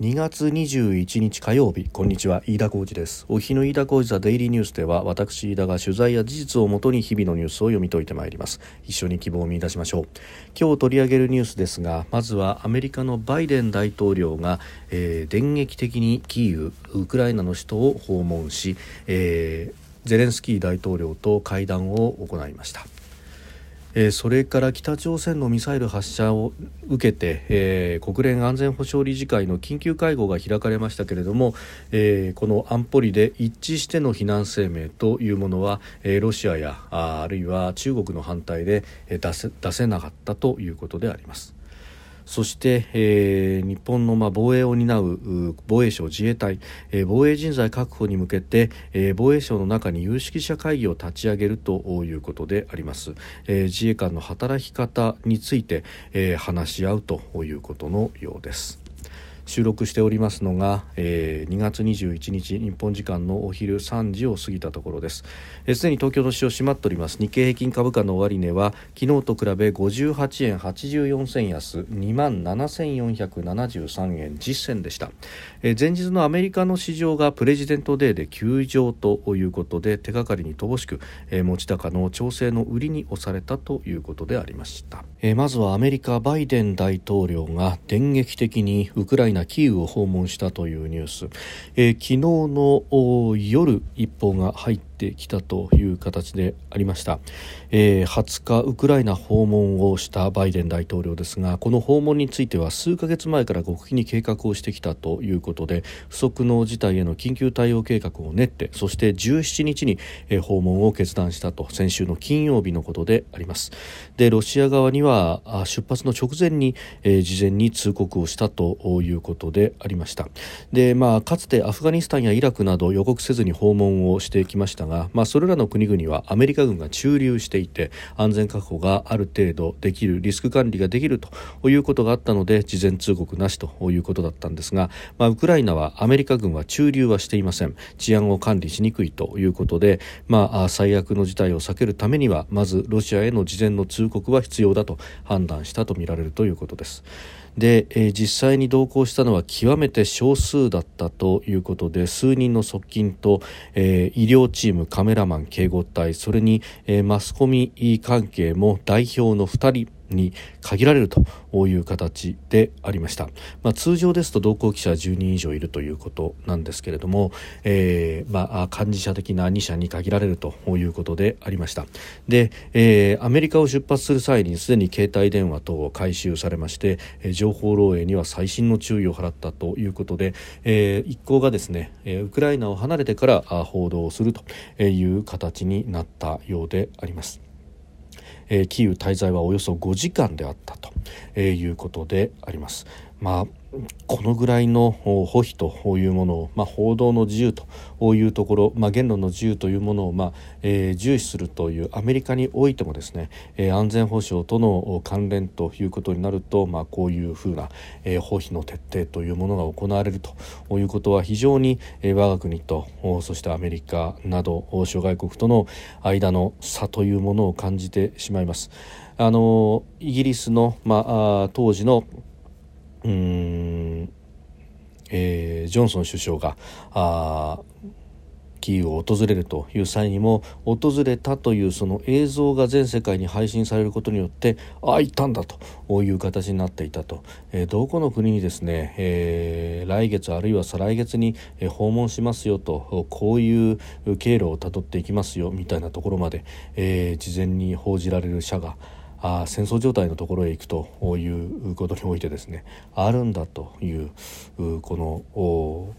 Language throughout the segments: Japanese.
2月21日火曜日。こんにちは。飯田浩二です。お日の飯田浩二ザデイリーニュースでは私飯田が取材や事実をもとに日々のニュースを読み解いてまいります。一緒に希望を見出しましょう。今日取り上げるニュースですがまずはアメリカのバイデン大統領が、えー、電撃的にキーウウクライナの首都を訪問し、えー、ゼレンスキー大統領と会談を行いました。えそれから北朝鮮のミサイル発射を受けて、えー、国連安全保障理事会の緊急会合が開かれましたけれども、えー、この安保理で一致しての非難声明というものは、え、ロシアやああるいは中国の反対で出せ出せなかったということであります。そして、えー、日本のまあ防衛を担う防衛省自衛隊、えー、防衛人材確保に向けて、えー、防衛省の中に有識者会議を立ち上げるということであります、えー、自衛官の働き方について、えー、話し合うということのようです。収録しておりますのが、えー、2月21日日本時間のお昼3時を過ぎたところです。すで、に東京の市場閉まっております。日経平均株価の終値は昨日と比べ58円84銭安2万7473円実銭でした、えー、前日のアメリカの市場がプレジデントデーで休場ということで手がかりに乏しく、えー、持ち高の調整の売りに押されたということでありました、えー、まずはアメリカバイデン大統領が電撃的にウクライナナキーウを訪問したというニュース、えー、昨日の夜一報が入っててきたという形でありました、えー、20日ウクライナ訪問をしたバイデン大統領ですがこの訪問については数ヶ月前から極秘に計画をしてきたということで不測の事態への緊急対応計画を練ってそして17日に、えー、訪問を決断したと先週の金曜日のことであります。でロシア側には出発の直前に、えー、事前に通告をしたということでありました。でまあかつてアフガニスタンやイラクなど予告せずに訪問をしてきましたが、まあ、それらの国々はアメリカ軍が駐留していて安全確保がある程度できるリスク管理ができるということがあったので事前通告なしということだったんですが、まあ、ウクライナはアメリカ軍は駐留はしていません治安を管理しにくいということで、まあ、最悪の事態を避けるためにはまずロシアへの事前の通告は必要だと判断したとみられるということです。で、えー、実際に同行したのは極めて少数だったということで数人の側近と、えー、医療チームカメラマン警護隊それに、えー、マスコミ関係も代表の2人に限られるという形でありました、まあ、通常ですと同行記者10人以上いるということなんですけれども、えー、まあ、幹事社的な2社に限られるということでありましたで、えー、アメリカを出発する際にすでに携帯電話等を回収されまして情報漏洩には細心の注意を払ったということで、えー、一行がですねウクライナを離れてから報道をするという形になったようであります。えー、キーウ滞在はおよそ5時間であったと、え、いうことであります。まあこのぐらいの保秘というものを、まあ、報道の自由というところ、まあ、言論の自由というものを、まあえー、重視するというアメリカにおいてもですね、えー、安全保障との関連ということになると、まあ、こういうふうな、えー、保秘の徹底というものが行われるということは非常に、えー、我が国とそしてアメリカなど諸外国との間の差というものを感じてしまいます。あのイギリスの、まあ、当時のうん、えー、ジョンソン首相があキーウを訪れるという際にも訪れたというその映像が全世界に配信されることによってああ行ったんだという形になっていたと、えー、どこの国にですね、えー、来月あるいは再来月に訪問しますよとこういう経路をたどっていきますよみたいなところまで、えー、事前に報じられる社があ戦争状態のところへ行くということにおいてですねあるんだというこの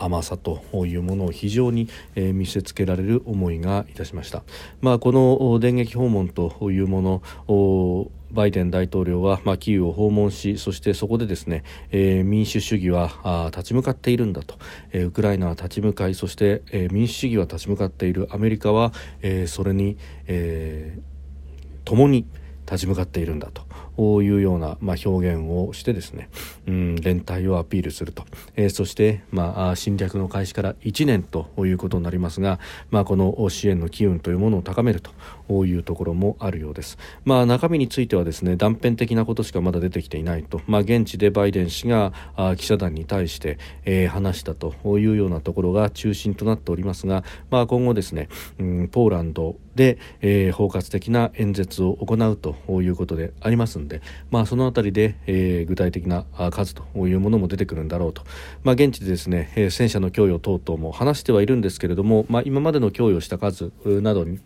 甘さというものを非常に、見せつけられる思いがいたしました。まあ、この電撃訪問というものバイデン大統領は、まあ、キーウを訪問しそしてそこでですね、えー、民主主義は立ち向かっているんだと、えー、ウクライナは立ち向かいそして、えー、民主主義は立ち向かっているアメリカは、え、それに、えー、共に立ち向かっているんだと。いうような、まあ、表現をしてですね、うん、連帯をアピールすると、えー、そして、まあ、侵略の開始から1年ということになりますが、まあ、この支援の機運というものを高めるというところもあるようです。まあ、中身についてはですね断片的なことしかまだ出てきていないと、まあ、現地でバイデン氏が記者団に対して、えー、話したというようなところが中心となっておりますが、まあ、今後ですね、うん、ポーランドで、えー、包括的な演説を行うということでありますので、でまあ、その辺りで、えー、具体的な数というものも出てくるんだろうと、まあ、現地でですね、えー、戦車の供与等々も話してはいるんですけれども、まあ、今までの供与した数などに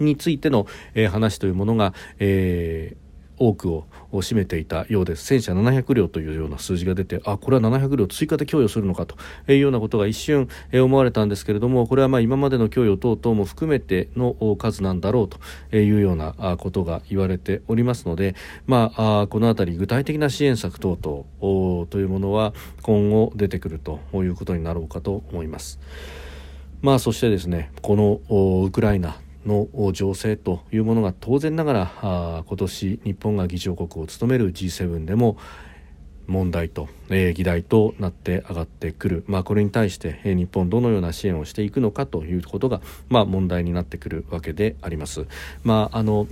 についての、えー、話というものが、えー、多くを占めていたようです戦車700両というような数字が出てあこれは700両追加で供与するのかというようなことが一瞬思われたんですけれどもこれはまあ今までの供与等々も含めての数なんだろうというようなことが言われておりますので、まあ、この辺り具体的な支援策等々というものは今後出てくるということになろうかと思います。まあ、そしてですねこのウクライナの情勢というものが当然ながら今年日本が議長国を務める G7 でも問題と、えー、議題となって上がってくる、まあ、これに対して、えー、日本どのような支援をしていくのかということが、まあ、問題になってくるわけであります。まああの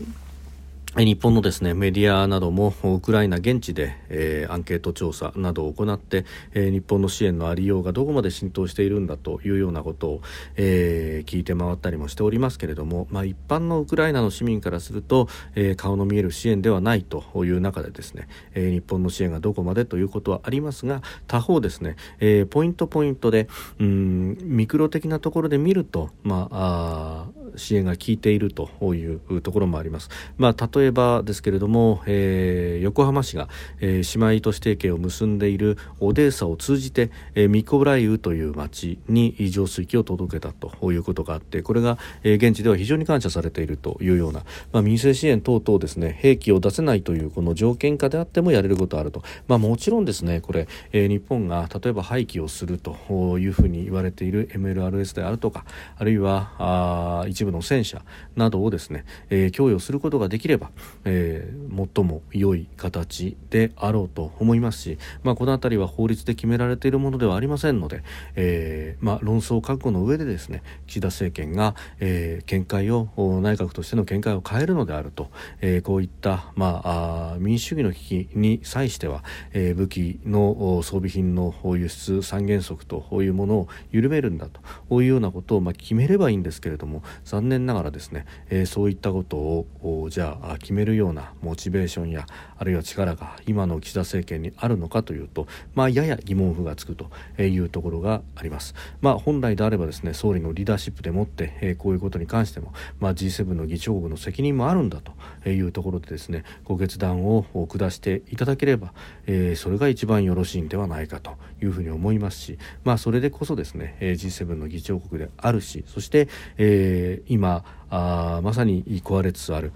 日本のですねメディアなどもウクライナ現地で、えー、アンケート調査などを行って、えー、日本の支援のありようがどこまで浸透しているんだというようなことを、えー、聞いて回ったりもしておりますけれども、まあ、一般のウクライナの市民からすると、え顔の見える支援ではないという中でですね、え日本の支援がどこまでということはありますが他方ですね、えポイントポイントでうんミクロ的なところで見ると、まあ、あ支援が効いているというところもあります。まあ、例えばですけれども、えー、横浜市が、えー、姉妹都市提携を結んでいるオデーサを通じて、えー、ミコライウという町に浄水器を届けたということがあってこれが、えー、現地では非常に感謝されているというような、まあ、民生支援等々ですね兵器を出せないというこの条件下であってもやれることあると、まあ、もちろんですねこれ、えー、日本が例えば廃棄をするというふうに言われている MLRS であるとかあるいはあ一部の戦車などをですね、えー、供与することができれば、えー、最も良い形であろうと思いますし、まあ、この辺りは法律で決められているものではありませんので、えーまあ、論争覚悟の上でですね岸田政権が、え、見解を内閣としての見解を変えるのであると、え、こういった、まあ、民主主義の危機に際しては、え、武器の装備品の輸出三原則というものを緩めるんだというようなことを、ま、決めればいいんですけれども残念ながらですね、えー、そういったことをじゃあ決めるようなモチベーションやあるいは力が今の岸田政権にあるのかというと、まあ、やや疑問符がつくというところがあります。まあ、本来であればですね総理のリーダーシップでもって、えー、こういうことに関しても、まあ、G7 の議長国の責任もあるんだというところでですねご決断を下していただければ、えー、それが一番よろしいんではないかというふうに思いますし、まあ、それでこそですね G7 の議長国であるしそして、え今あまさに壊れつつある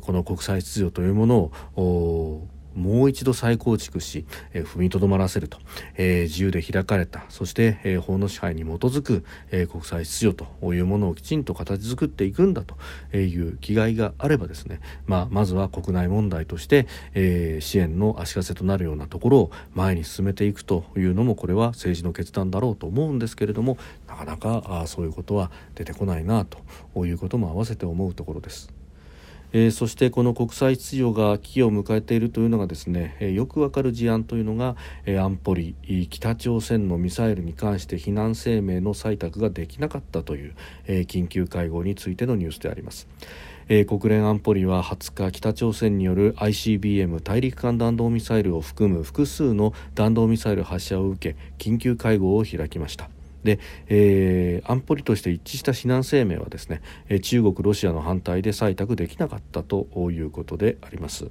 この国際秩序というものをもう一度再構築し、え、踏みとどまらせると、え、自由で開かれた。そして、え、法の支配に基づく、え国際秩序というものをきちんと形作っていくんだという気概があればですね、まあ、まずは国内問題として、え支援の足かせとなるようなところを前に進めていくというのもこれは政治の決断だろうと思うんですけれどもなかなかあそういうことは出てこないなということも合わせて思うところです。えー、そしてこの国際秩序が危機を迎えているというのがですね、えー、よくわかる事案というのが、えー、安保理北朝鮮のミサイルに関して非難声明の採択ができなかったという、え緊急会合についてのニュースであります。え、国連安保理は20日北朝鮮による ICBM 大陸間弾道ミサイルを含む複数の弾道ミサイル発射を受け緊急会合を開きましたで、えー、安保理として一致した非難声明はですね、中国、ロシアの反対で採択できなかったということであります。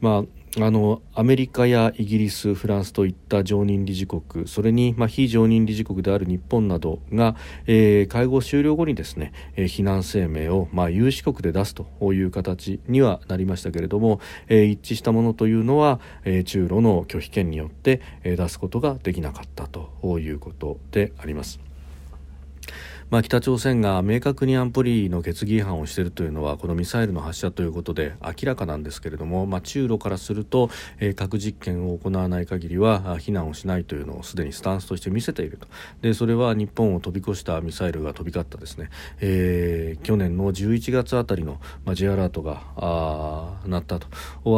まああのアメリカやイギリス、フランスといった常任理事国それに、まあ、非常任理事国である日本などが、えー、会合終了後にですね、えー、非難声明を、まあ、有志国で出すという形にはなりましたけれども、えー、一致したものというのは、えー、中ロの拒否権によって、えー、出すことができなかったということであります。まあ、北朝鮮が明確に安保理の決議違反をしているというのはこのミサイルの発射ということで明らかなんですけれども、まあ、中ロからすると、えー、核実験を行わない限りは非難をしないというのをすでにスタンスとして見せていると。でそれは日本を飛び越したミサイルが飛び交ったですね、えー、去年の11月あたりの、まあ、J アラートがあなったと。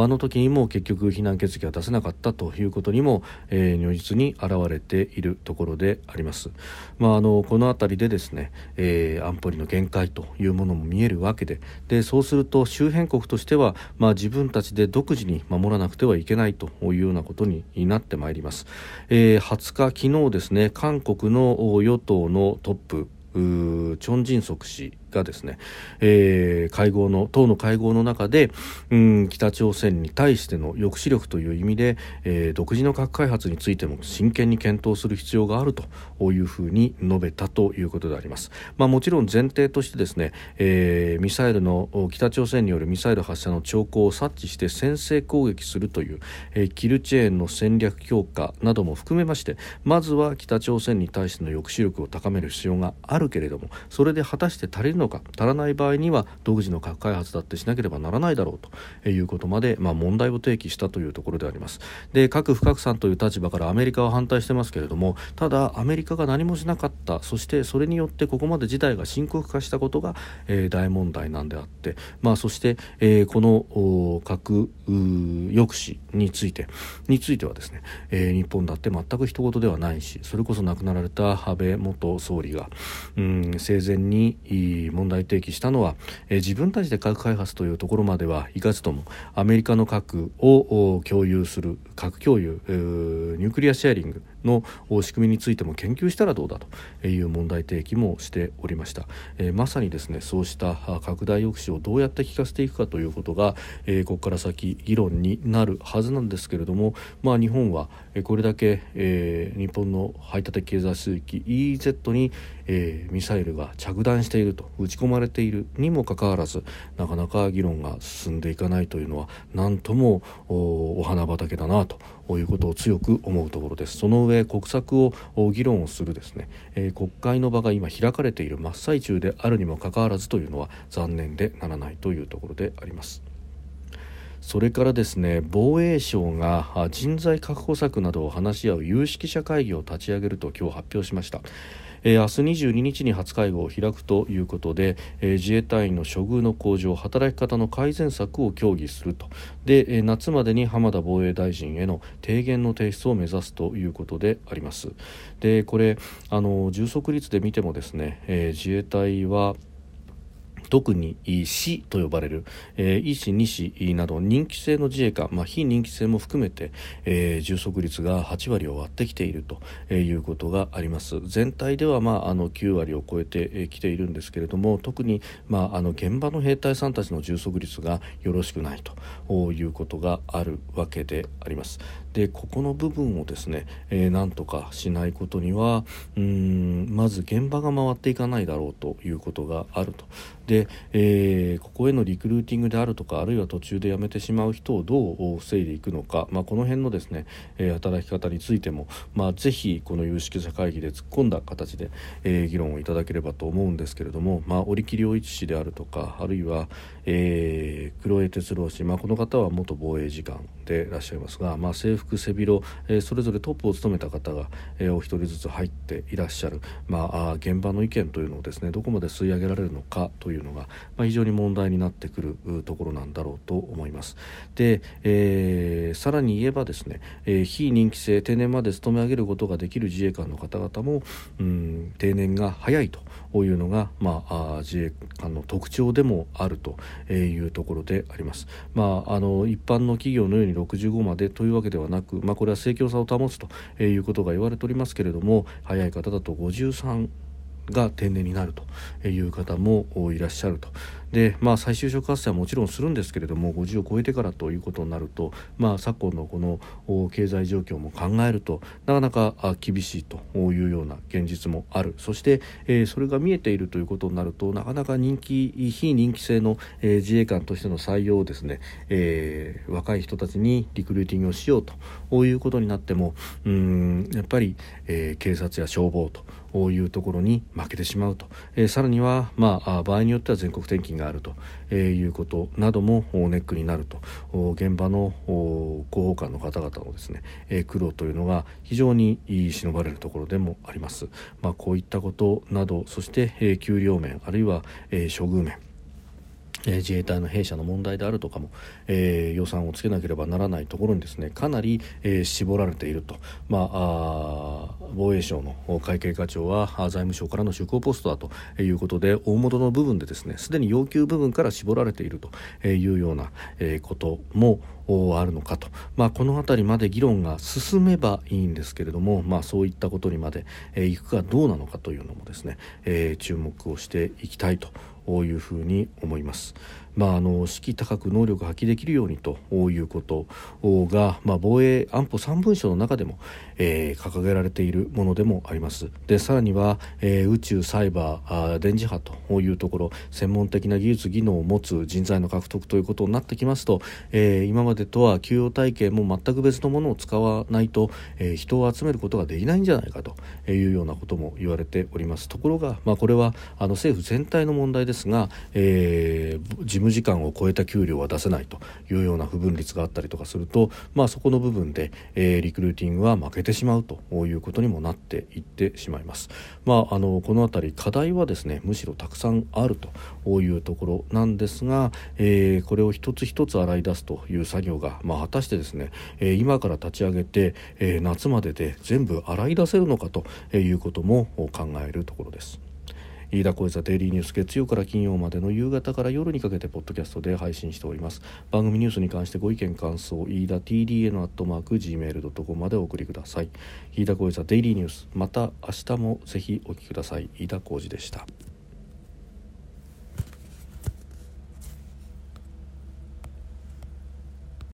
あの時にも結局非難決議は出せなかったということにも、えー、如実に現れているところであります。まあ、あのこの辺りでですね、えー、安保理の限界というものも見えるわけででそうすると周辺国としては、まあ、自分たちで独自に守らなくてはいけないというようなことになってまいります。えー、20日昨日ですね韓国の与党のトップチョン・ジンソク氏がですね、えー、会合の党の会合の中で、うん、北朝鮮に対しての抑止力という意味で、えー、独自の核開発についても真剣に検討する必要があるというふうに述べたということであります。まあ、もちろん前提としてですね、えー、ミサイルの北朝鮮によるミサイル発射の兆候を察知して先制攻撃するという、えー、キルチェーンの戦略強化なども含めましてまずは北朝鮮に対しての抑止力を高める必要があるけれどもそれで果たして足りるのか足らない場合には独自の核開発だってしなければならないだろうということまで、まあ、問題を提起したというところであります。で核不拡散という立場からアメリカは反対してますけれどもただアメリカが何もしなかったそしてそれによってここまで事態が深刻化したことが、えー、大問題なんであって、まあ、そして、えー、この核抑止についてについてはですね、えー、日本だって全く一言ではないしそれこそ亡くなられた安倍元総理が、うん、生前に問題提起したのは、え、自分たちで核開発というところまではいかずともアメリカの核を共有する核共有ニュークリアシェアリングの仕組みについても研究したらどうだという問題提起もしておりました、えー、まさにですねそうした拡大抑止をどうやって効かせていくかということが、えー、ここから先議論になるはずなんですけれども、まあ、日本はこれだけ、えー、日本の排他的経済水域 EEZ に、えー、ミサイルが着弾していると打ち込まれているにもかかわらずなかなか議論が進んでいかないというのは何ともお花畑だなということを強く思うところですその上国策を議論をするですね、えー、国会の場が今開かれている真っ最中であるにもかかわらずというのは残念でならないというところであります。それからですね防衛省が人材確保策などを話し合う有識者会議を立ち上げると今日発表しました。えー、明日22日に初会合を開くということで、え、自衛隊員の処遇の向上働き方の改善策を協議すると。で、え、夏までに浜田防衛大臣への提言の提出を目指すということであります。でこれあの充足率で見てもですね、え自衛隊は特に市と呼ばれる、えー、医師、二師など任期制の自衛官、まあ、非任期制も含めて、えー、充足率が8割を割ってきているということがあります。全体では、まあ、あの9割を超えてきているんですけれども特に、まあ、あの現場の兵隊さんたちの充足率がよろしくないということがあるわけであります。でここの部分をですね、えー、なんとかしないことにはうんまず現場が回っていかないだろうということがあると。で、えー、ここへのリクルーティングであるとかあるいは途中で辞めてしまう人をどう防いでいくのか、まあ、この辺のですね、えー、働き方についても、まあ、ぜひこの有識者会議で突っ込んだ形で、えー、議論をいただければと思うんですけれども、まあ、折木良一氏であるとかあるいは、えー、黒江哲郎氏、まあ、この方は元防衛次官でいらっしゃいますが、まあ、制服背広、え、それぞれトップを務めた方が、え、お一人ずつ入っていらっしゃる、まあ、現場の意見というのをですねどこまで吸い上げられるのかというのが、まあ、非常に問題になってくるところなんだろうと思います。で、えー、さらに言えばですね、えー、非任期制定年まで勤め上げることができる自衛官の方々も、うん、定年が早いというのが、まあ、自衛官の特徴でもあるというところであります。まあ、あの一般の企業のように65までというわけではなく、まあ、これは正教さを保つということが言われておりますけれども早い方だと53が定年になるという方もいらっしゃると。で、まあ、再就職活動はもちろんするんですけれども50を超えてからということになると、まあ、昨今のこの経済状況も考えるとなかなか厳しいというような現実もある。そして、え、それが見えているということになるとなかなか人気非人気制の、え、自衛官としての採用をですね、えー、若い人たちにリクルーティングをしようということになってもうんやっぱり、えー、警察や消防というところに負けてしまうと、えー、さらには、まあ、場合によっては全国転勤があると、えー、いうことなどもネックになると現場の広報官の方々のですね、えー、苦労というのが非常に忍ばれるところでもあります。まあ、こういったことなどそして、えー、給料面あるいは、えー、処遇面え自衛隊の弊社の問題であるとかも、えー、予算をつけなければならないところにですねかなり、えー、絞られていると、まあ、防衛省の会計課長は財務省からの出向ポストだということで大元の部分でですねすでに要求部分から絞られているというようなこともあるのかと、まあ、この辺りまで議論が進めばいいんですけれども、まあ、そういったことにまで、えいくかどうなのかというのもですね、え、注目をしていきたいというふうに思います。まあ、あの士気高く能力発揮できるようにということが、まあ、防衛安保3文書の中でも、えー、掲げられているものでもあります。でさらには、えー、宇宙サイバー電磁波というところ専門的な技術技能を持つ人材の獲得ということになってきますと、えー、今までとは給与体系も全く別のものを使わないと、えー、人を集めることができないんじゃないかというようなことも言われております。ところが、まあ、これはあの政府全体の問題ですが、えー、事務時間を超えた給料は出せないというような不分率があったりとかすると、まあ、そこの部分で、えー、リクルーティングは負けてしまうということにもなっていってしまいます。まあ、あのこの辺り課題はですねむしろたくさんあるというところなんですが、えー、これを一つ一つ洗い出すという作業が、まあ、果たしてですね、えー、今から立ち上げて、えー、夏までで全部洗い出せるのかということも考えるところです。飯田小泉デイリーニュース月曜から金曜までの夕方から夜にかけてポッドキャストで配信しております。番組ニュースに関してご意見感想飯田 TDA のアットマーク Gmail.com までお送りください。飯田小泉デイリーニュースまた明日もぜひお聞きください。飯田浩二でした。